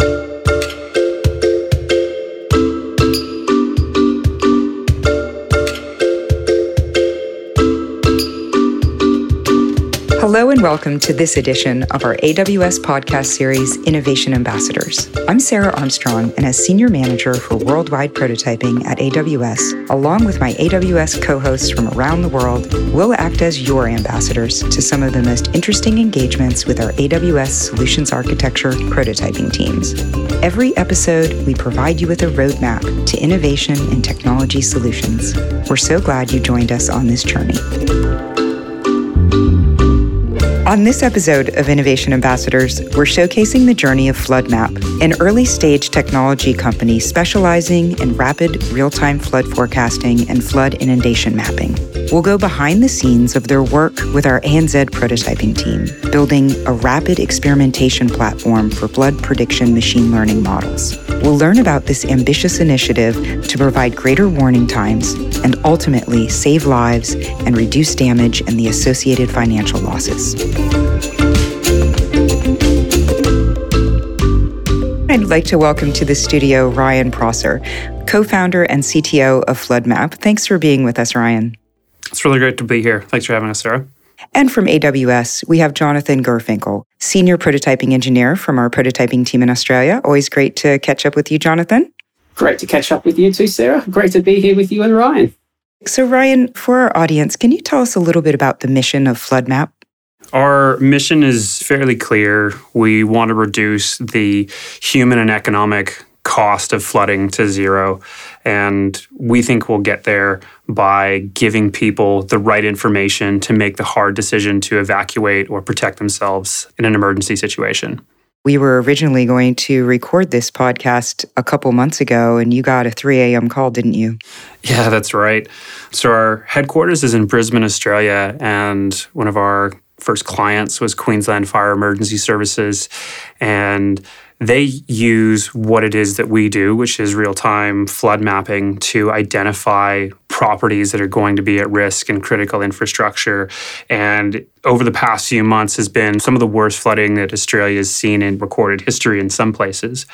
you Hello and welcome to this edition of our AWS podcast series, Innovation Ambassadors. I'm Sarah Armstrong, and as Senior Manager for Worldwide Prototyping at AWS, along with my AWS co hosts from around the world, we'll act as your ambassadors to some of the most interesting engagements with our AWS Solutions Architecture prototyping teams. Every episode, we provide you with a roadmap to innovation and technology solutions. We're so glad you joined us on this journey. On this episode of Innovation Ambassadors, we're showcasing the journey of FloodMap, an early stage technology company specializing in rapid real time flood forecasting and flood inundation mapping. We'll go behind the scenes of their work with our ANZ prototyping team, building a rapid experimentation platform for flood prediction machine learning models. We'll learn about this ambitious initiative to provide greater warning times and ultimately save lives and reduce damage and the associated financial losses. I'd like to welcome to the studio Ryan Prosser, co founder and CTO of FloodMap. Thanks for being with us, Ryan. It's really great to be here. Thanks for having us, Sarah. And from AWS, we have Jonathan Gerfinkel, senior prototyping engineer from our prototyping team in Australia. Always great to catch up with you, Jonathan. Great to catch up with you too, Sarah. Great to be here with you and Ryan. So, Ryan, for our audience, can you tell us a little bit about the mission of FloodMap? Our mission is fairly clear. We want to reduce the human and economic cost of flooding to zero. And we think we'll get there by giving people the right information to make the hard decision to evacuate or protect themselves in an emergency situation. We were originally going to record this podcast a couple months ago, and you got a 3 a.m. call, didn't you? Yeah, that's right. So, our headquarters is in Brisbane, Australia, and one of our first clients was Queensland Fire Emergency Services. And they use what it is that we do, which is real time flood mapping, to identify properties that are going to be at risk and critical infrastructure. And over the past few months has been some of the worst flooding that Australia has seen in recorded history in some places.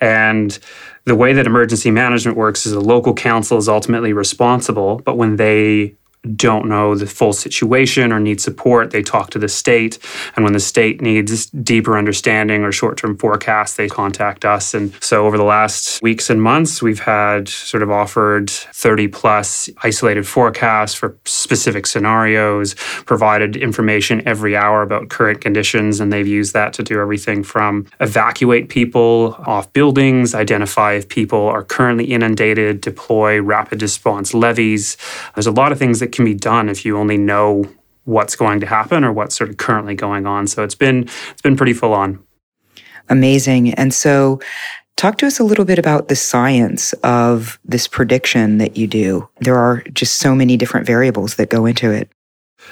And the way that emergency management works is the local council is ultimately responsible, but when they don't know the full situation or need support, they talk to the state. And when the state needs deeper understanding or short term forecasts, they contact us. And so over the last weeks and months, we've had sort of offered 30 plus isolated forecasts for specific scenarios, provided information every hour about current conditions. And they've used that to do everything from evacuate people off buildings, identify if people are currently inundated, deploy rapid response levies. There's a lot of things that can be done if you only know what's going to happen or what's sort of currently going on. So it's been it's been pretty full on. Amazing. And so talk to us a little bit about the science of this prediction that you do. There are just so many different variables that go into it.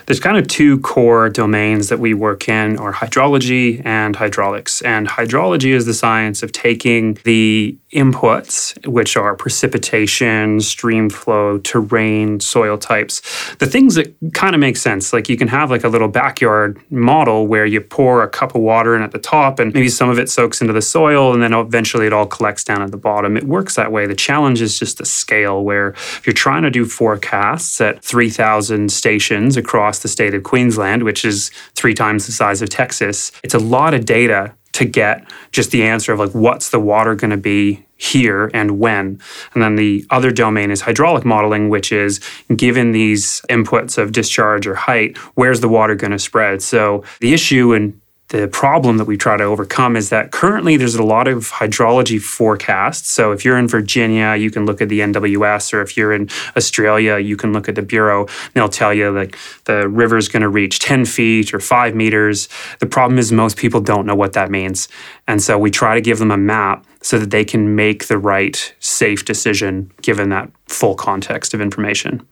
There's kind of two core domains that we work in are hydrology and hydraulics. And hydrology is the science of taking the inputs, which are precipitation, stream flow, terrain, soil types, the things that kind of make sense. Like you can have like a little backyard model where you pour a cup of water in at the top and maybe some of it soaks into the soil and then eventually it all collects down at the bottom. It works that way. The challenge is just the scale where if you're trying to do forecasts at 3,000 stations across the state of Queensland, which is three times the size of Texas, it's a lot of data to get just the answer of like what's the water going to be here and when. And then the other domain is hydraulic modeling, which is given these inputs of discharge or height, where's the water going to spread? So the issue in the problem that we try to overcome is that currently there's a lot of hydrology forecasts. So if you're in Virginia, you can look at the NWS, or if you're in Australia, you can look at the Bureau. And they'll tell you like the river's going to reach 10 feet or five meters. The problem is most people don't know what that means. And so we try to give them a map so that they can make the right, safe decision given that full context of information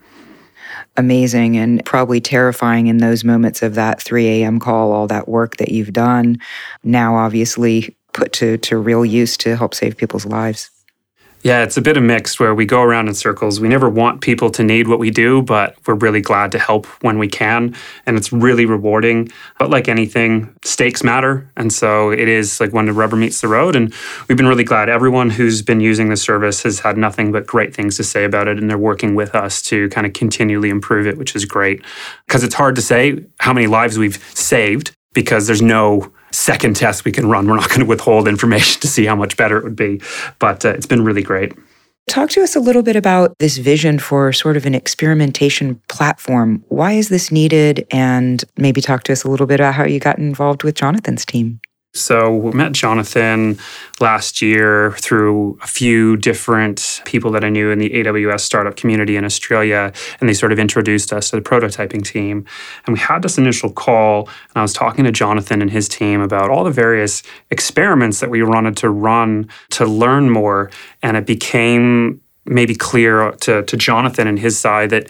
amazing and probably terrifying in those moments of that 3 a.m. call, all that work that you've done, now obviously put to, to real use to help save people's lives. Yeah, it's a bit of mixed where we go around in circles. We never want people to need what we do, but we're really glad to help when we can. And it's really rewarding. But like anything, stakes matter. And so it is like when the rubber meets the road. And we've been really glad. Everyone who's been using the service has had nothing but great things to say about it. And they're working with us to kind of continually improve it, which is great. Because it's hard to say how many lives we've saved because there's no second test we can run. We're not going to withhold information to see how much better it would be, but uh, it's been really great. Talk to us a little bit about this vision for sort of an experimentation platform. Why is this needed? And maybe talk to us a little bit about how you got involved with Jonathan's team. So we met Jonathan last year through a few different people that I knew in the AWS startup community in Australia, and they sort of introduced us to the prototyping team. And we had this initial call, and I was talking to Jonathan and his team about all the various experiments that we wanted to run to learn more, and it became maybe clear to, to Jonathan and his side that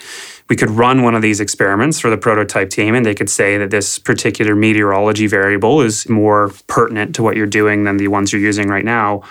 we could run one of these experiments for the prototype team and they could say that this particular meteorology variable is more pertinent to what you're doing than the ones you're using right now.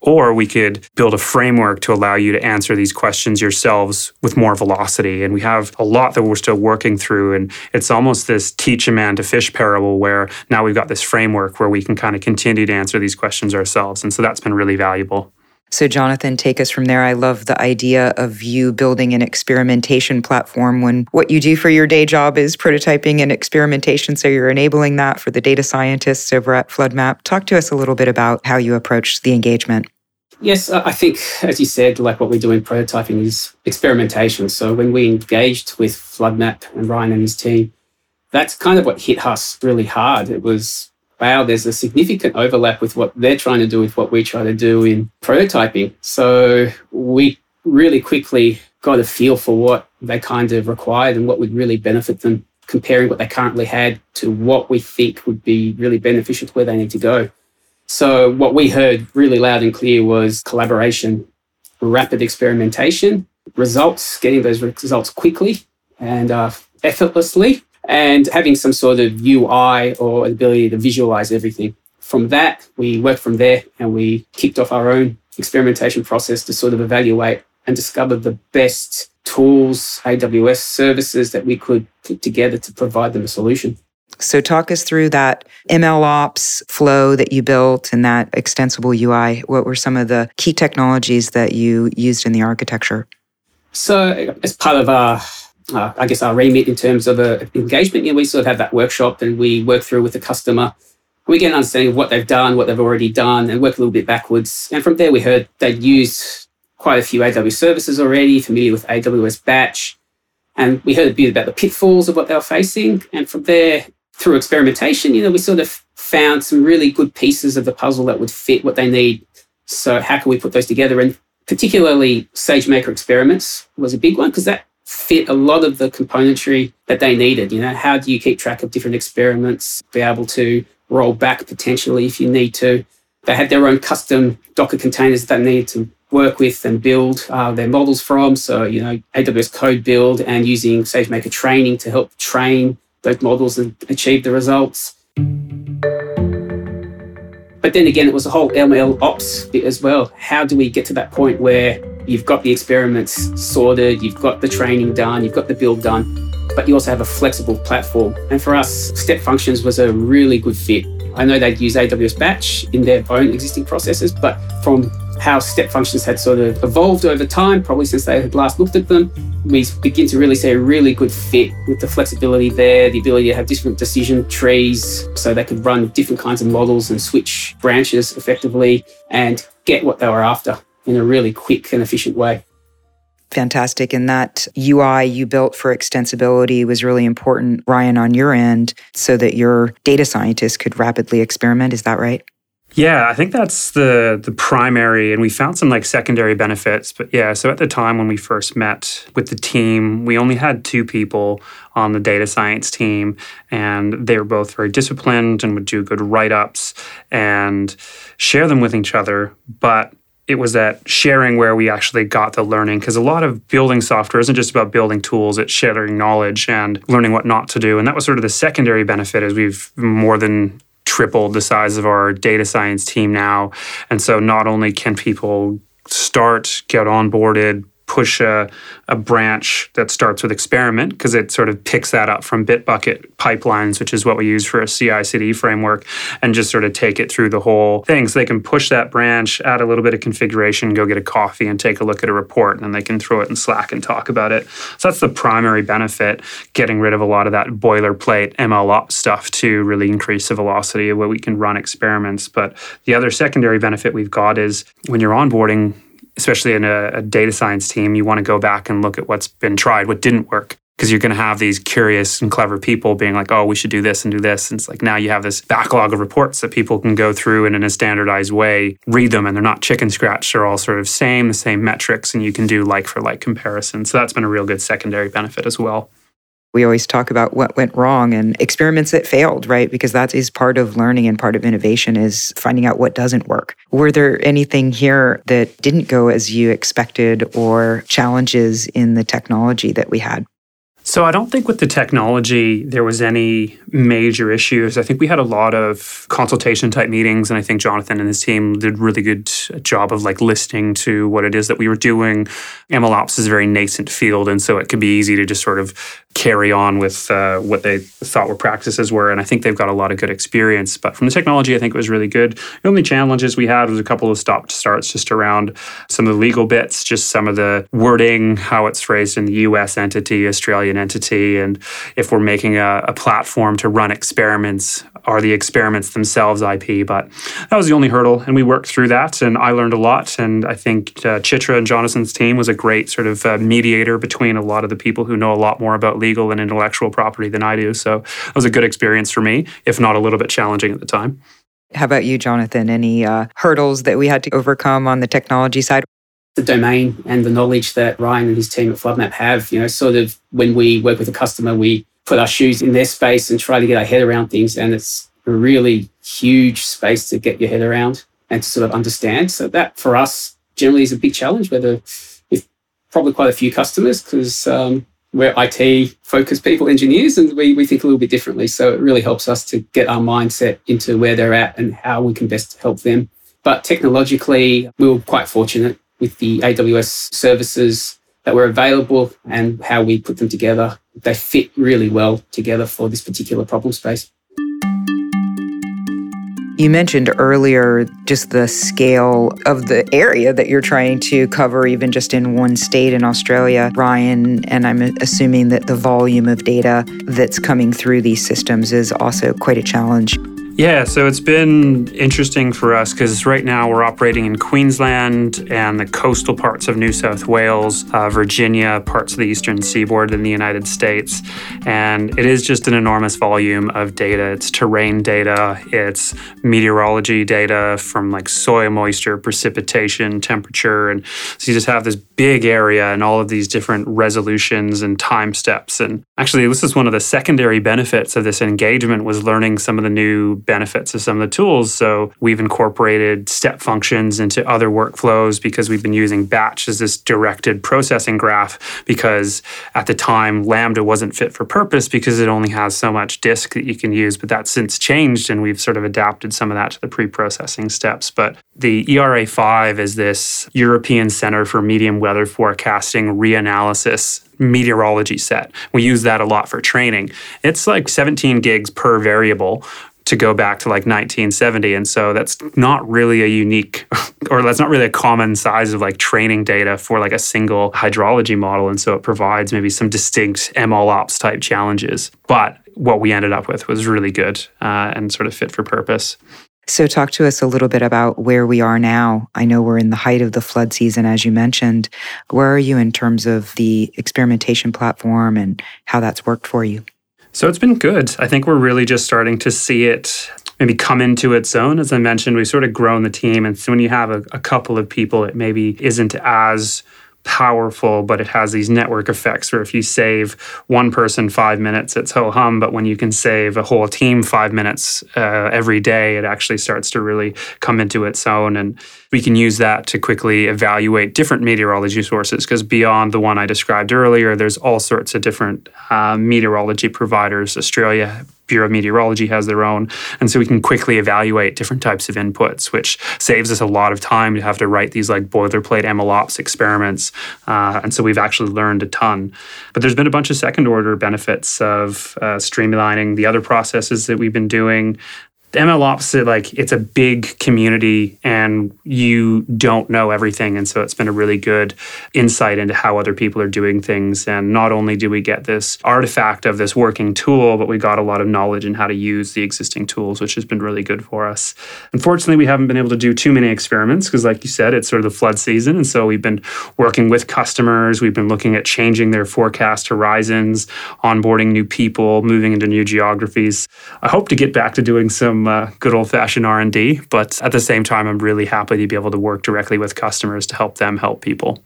Or we could build a framework to allow you to answer these questions yourselves with more velocity. And we have a lot that we're still working through. And it's almost this teach a man to fish parable where now we've got this framework where we can kind of continue to answer these questions ourselves. And so that's been really valuable. So, Jonathan, take us from there. I love the idea of you building an experimentation platform when what you do for your day job is prototyping and experimentation. So, you're enabling that for the data scientists over at FloodMap. Talk to us a little bit about how you approach the engagement. Yes, I think, as you said, like what we do in prototyping is experimentation. So, when we engaged with FloodMap and Ryan and his team, that's kind of what hit us really hard. It was wow, there's a significant overlap with what they're trying to do with what we try to do in prototyping. So we really quickly got a feel for what they kind of required and what would really benefit them, comparing what they currently had to what we think would be really beneficial to where they need to go. So what we heard really loud and clear was collaboration, rapid experimentation, results, getting those results quickly and uh, effortlessly, and having some sort of UI or ability to visualize everything. From that, we worked from there and we kicked off our own experimentation process to sort of evaluate and discover the best tools, AWS services that we could put together to provide them a solution. So, talk us through that ML ops flow that you built and that extensible UI. What were some of the key technologies that you used in the architecture? So, as part of our uh, I guess our remit in terms of engagement. You know, we sort of have that workshop and we work through with the customer. We get an understanding of what they've done, what they've already done, and work a little bit backwards. And from there, we heard they'd used quite a few AWS services already, familiar with AWS Batch. And we heard a bit about the pitfalls of what they were facing. And from there, through experimentation, you know, we sort of found some really good pieces of the puzzle that would fit what they need. So how can we put those together? And particularly SageMaker experiments was a big one because that fit a lot of the componentry that they needed. You know, how do you keep track of different experiments, be able to roll back potentially if you need to. They had their own custom Docker containers that they needed to work with and build uh, their models from. So, you know, AWS CodeBuild and using SageMaker training to help train those models and achieve the results. But then again, it was a whole ML ops bit as well. How do we get to that point where You've got the experiments sorted, you've got the training done, you've got the build done, but you also have a flexible platform. And for us, Step Functions was a really good fit. I know they'd use AWS Batch in their own existing processes, but from how step functions had sort of evolved over time, probably since they had last looked at them, we begin to really see a really good fit with the flexibility there, the ability to have different decision trees so they could run different kinds of models and switch branches effectively and get what they were after in a really quick and efficient way. Fantastic. And that UI you built for extensibility was really important, Ryan, on your end, so that your data scientists could rapidly experiment. Is that right? Yeah, I think that's the the primary, and we found some like secondary benefits. But yeah, so at the time when we first met with the team, we only had two people on the data science team, and they were both very disciplined and would do good write ups and share them with each other. But it was that sharing where we actually got the learning because a lot of building software isn't just about building tools it's sharing knowledge and learning what not to do. And that was sort of the secondary benefit as we've more than tripled the size of our data science team now. And so not only can people start, get onboarded, push a, a branch that starts with experiment because it sort of picks that up from Bitbucket pipelines, which is what we use for a CI CD framework, and just sort of take it through the whole thing. So they can push that branch, add a little bit of configuration, go get a coffee and take a look at a report, and then they can throw it in Slack and talk about it. So that's the primary benefit, getting rid of a lot of that boilerplate MLOps stuff to really increase the velocity of where we can run experiments. But the other secondary benefit we've got is when you're onboarding especially in a, a data science team, you want to go back and look at what's been tried, what didn't work because you're going to have these curious and clever people being like, oh, we should do this and do this. And it's like now you have this backlog of reports that people can go through and in a standardized way read them, and they're not chicken scratch. They're all sort of same, the same metrics, and you can do like for like comparison. So that's been a real good secondary benefit as well we always talk about what went wrong and experiments that failed, right? Because that is part of learning and part of innovation is finding out what doesn't work. Were there anything here that didn't go as you expected or challenges in the technology that we had? So I don't think with the technology there was any major issues. I think we had a lot of consultation type meetings, and I think Jonathan and his team did really good job of like listening to what it is that we were doing. MLOps is a very nascent field, and so it could be easy to just sort of carry on with uh, what they thought were practices were. And I think they've got a lot of good experience. But from the technology, I think it was really good. The only challenges we had was a couple of stop starts just around some of the legal bits, just some of the wording, how it's phrased in the US entity, Australian entity, and if we're making a, a platform to run experiments, are the experiments themselves IP? But that was the only hurdle. And we worked through that. And I learned a lot. And I think uh, Chitra and Jonathan's team was a great sort of uh, mediator between a lot of the people who know a lot more about legal and intellectual property than I do. So it was a good experience for me, if not a little bit challenging at the time. How about you, Jonathan? Any uh, hurdles that we had to overcome on the technology side? The domain and the knowledge that Ryan and his team at FloodMap have, you know, sort of when we work with a customer, we put our shoes in their space and try to get our head around things. And it's a really huge space to get your head around and to sort of understand. So that for us generally is a big challenge, whether with probably quite a few customers, because um, we're IT focused people, engineers, and we, we think a little bit differently. So it really helps us to get our mindset into where they're at and how we can best help them. But technologically, we were quite fortunate with the AWS services that were available and how we put them together. They fit really well together for this particular problem space. You mentioned earlier just the scale of the area that you're trying to cover, even just in one state in Australia, Ryan. And I'm assuming that the volume of data that's coming through these systems is also quite a challenge. Yeah, so it's been interesting for us because right now we're operating in Queensland and the coastal parts of New South Wales, uh, Virginia, parts of the eastern seaboard in the United States. And it is just an enormous volume of data. It's terrain data, it's meteorology data from like soil moisture, precipitation, temperature. And so you just have this big area and all of these different resolutions and time steps. And actually, this is one of the secondary benefits of this engagement was learning some of the new benefits of some of the tools. So we've incorporated step functions into other workflows because we've been using batch as this directed processing graph because at the time Lambda wasn't fit for purpose because it only has so much disk that you can use. But that's since changed and we've sort of adapted some of that to the pre-processing steps. But the ERA5 is this European Center for Medium Weather Forecasting reanalysis meteorology set. We use that a lot for training. It's like 17 gigs per variable, to go back to like 1970. And so that's not really a unique, or that's not really a common size of like training data for like a single hydrology model. And so it provides maybe some distinct ML ops type challenges. But what we ended up with was really good uh, and sort of fit for purpose. So, talk to us a little bit about where we are now. I know we're in the height of the flood season, as you mentioned. Where are you in terms of the experimentation platform and how that's worked for you? So it's been good. I think we're really just starting to see it maybe come into its own. As I mentioned, we've sort of grown the team. And so when you have a, a couple of people, it maybe isn't as powerful, but it has these network effects where if you save one person five minutes, it's ho hum. But when you can save a whole team five minutes uh, every day, it actually starts to really come into its own. And we can use that to quickly evaluate different meteorology sources because beyond the one I described earlier, there's all sorts of different uh, meteorology providers. Australia Bureau of Meteorology has their own. And so we can quickly evaluate different types of inputs, which saves us a lot of time to have to write these like boilerplate MLOps experiments. Uh, and so we've actually learned a ton. But there's been a bunch of second order benefits of uh, streamlining the other processes that we've been doing the ML like it's a big community and you don't know everything. And so it's been a really good insight into how other people are doing things. And not only do we get this artifact of this working tool, but we got a lot of knowledge in how to use the existing tools, which has been really good for us. Unfortunately, we haven't been able to do too many experiments because, like you said, it's sort of the flood season. And so we've been working with customers. We've been looking at changing their forecast horizons, onboarding new people, moving into new geographies. I hope to get back to doing some some uh, good old fashioned R and D. But at the same time, I'm really happy to be able to work directly with customers to help them help people.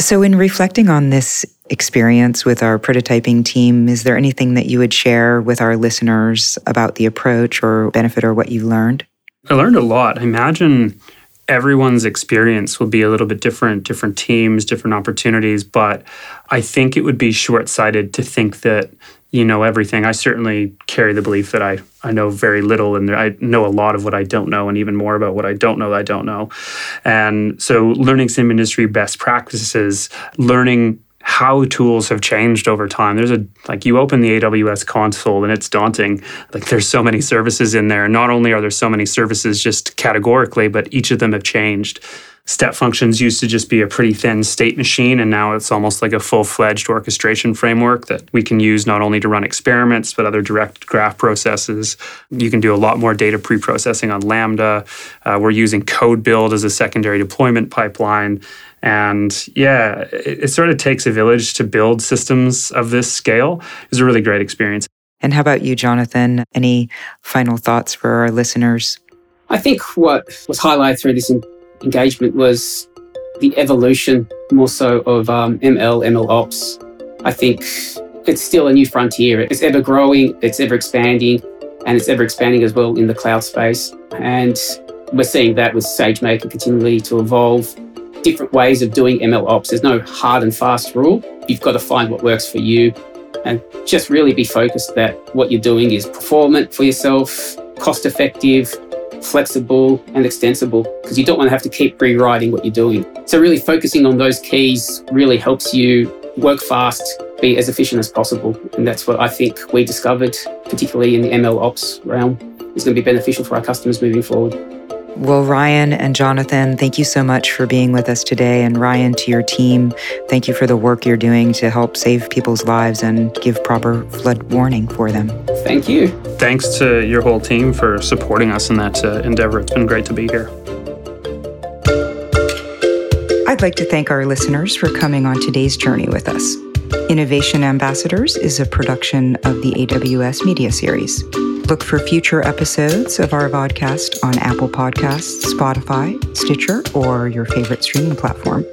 So, in reflecting on this experience with our prototyping team, is there anything that you would share with our listeners about the approach or benefit or what you learned? I learned a lot. I imagine everyone's experience will be a little bit different, different teams, different opportunities, but I think it would be short sighted to think that you know everything. I certainly carry the belief that I, I know very little and I know a lot of what I don't know and even more about what I don't know that I don't know. And so learning sim industry best practices, learning how tools have changed over time. There's a like you open the AWS console and it's daunting. Like there's so many services in there. Not only are there so many services just categorically, but each of them have changed step functions used to just be a pretty thin state machine, and now it's almost like a full fledged orchestration framework that we can use not only to run experiments, but other direct graph processes. You can do a lot more data pre processing on Lambda. Uh, we're using CodeBuild as a secondary deployment pipeline. And yeah, it, it sort of takes a village to build systems of this scale. It was a really great experience. And how about you, Jonathan? Any final thoughts for our listeners? I think what was highlighted through this engagement was the evolution more so of um, ML, ML ops. I think it's still a new frontier. It's ever growing, it's ever expanding, and it's ever expanding as well in the cloud space. And we're seeing that with SageMaker continually to evolve different ways of doing ML ops. There's no hard and fast rule. You've got to find what works for you and just really be focused that what you're doing is performant for yourself, cost effective, flexible, and extensible because you don't want to have to keep rewriting what you're doing. So, really focusing on those keys really helps you work fast, be as efficient as possible. And that's what I think we discovered, particularly in the ML ops realm, is going to be beneficial for our customers moving forward. Well, Ryan and Jonathan, thank you so much for being with us today. And Ryan, to your team, thank you for the work you're doing to help save people's lives and give proper flood warning for them. Thank you. Thanks to your whole team for supporting us in that uh, endeavor. It's been great to be here. I'd like to thank our listeners for coming on today's journey with us. Innovation Ambassadors is a production of the AWS Media Series. Look for future episodes of our podcast on Apple Podcasts, Spotify, Stitcher, or your favorite streaming platform.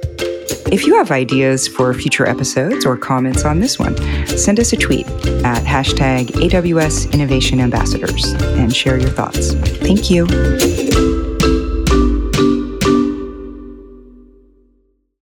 If you have ideas for future episodes or comments on this one, send us a tweet at hashtag AWS Innovation Ambassadors and share your thoughts. Thank you.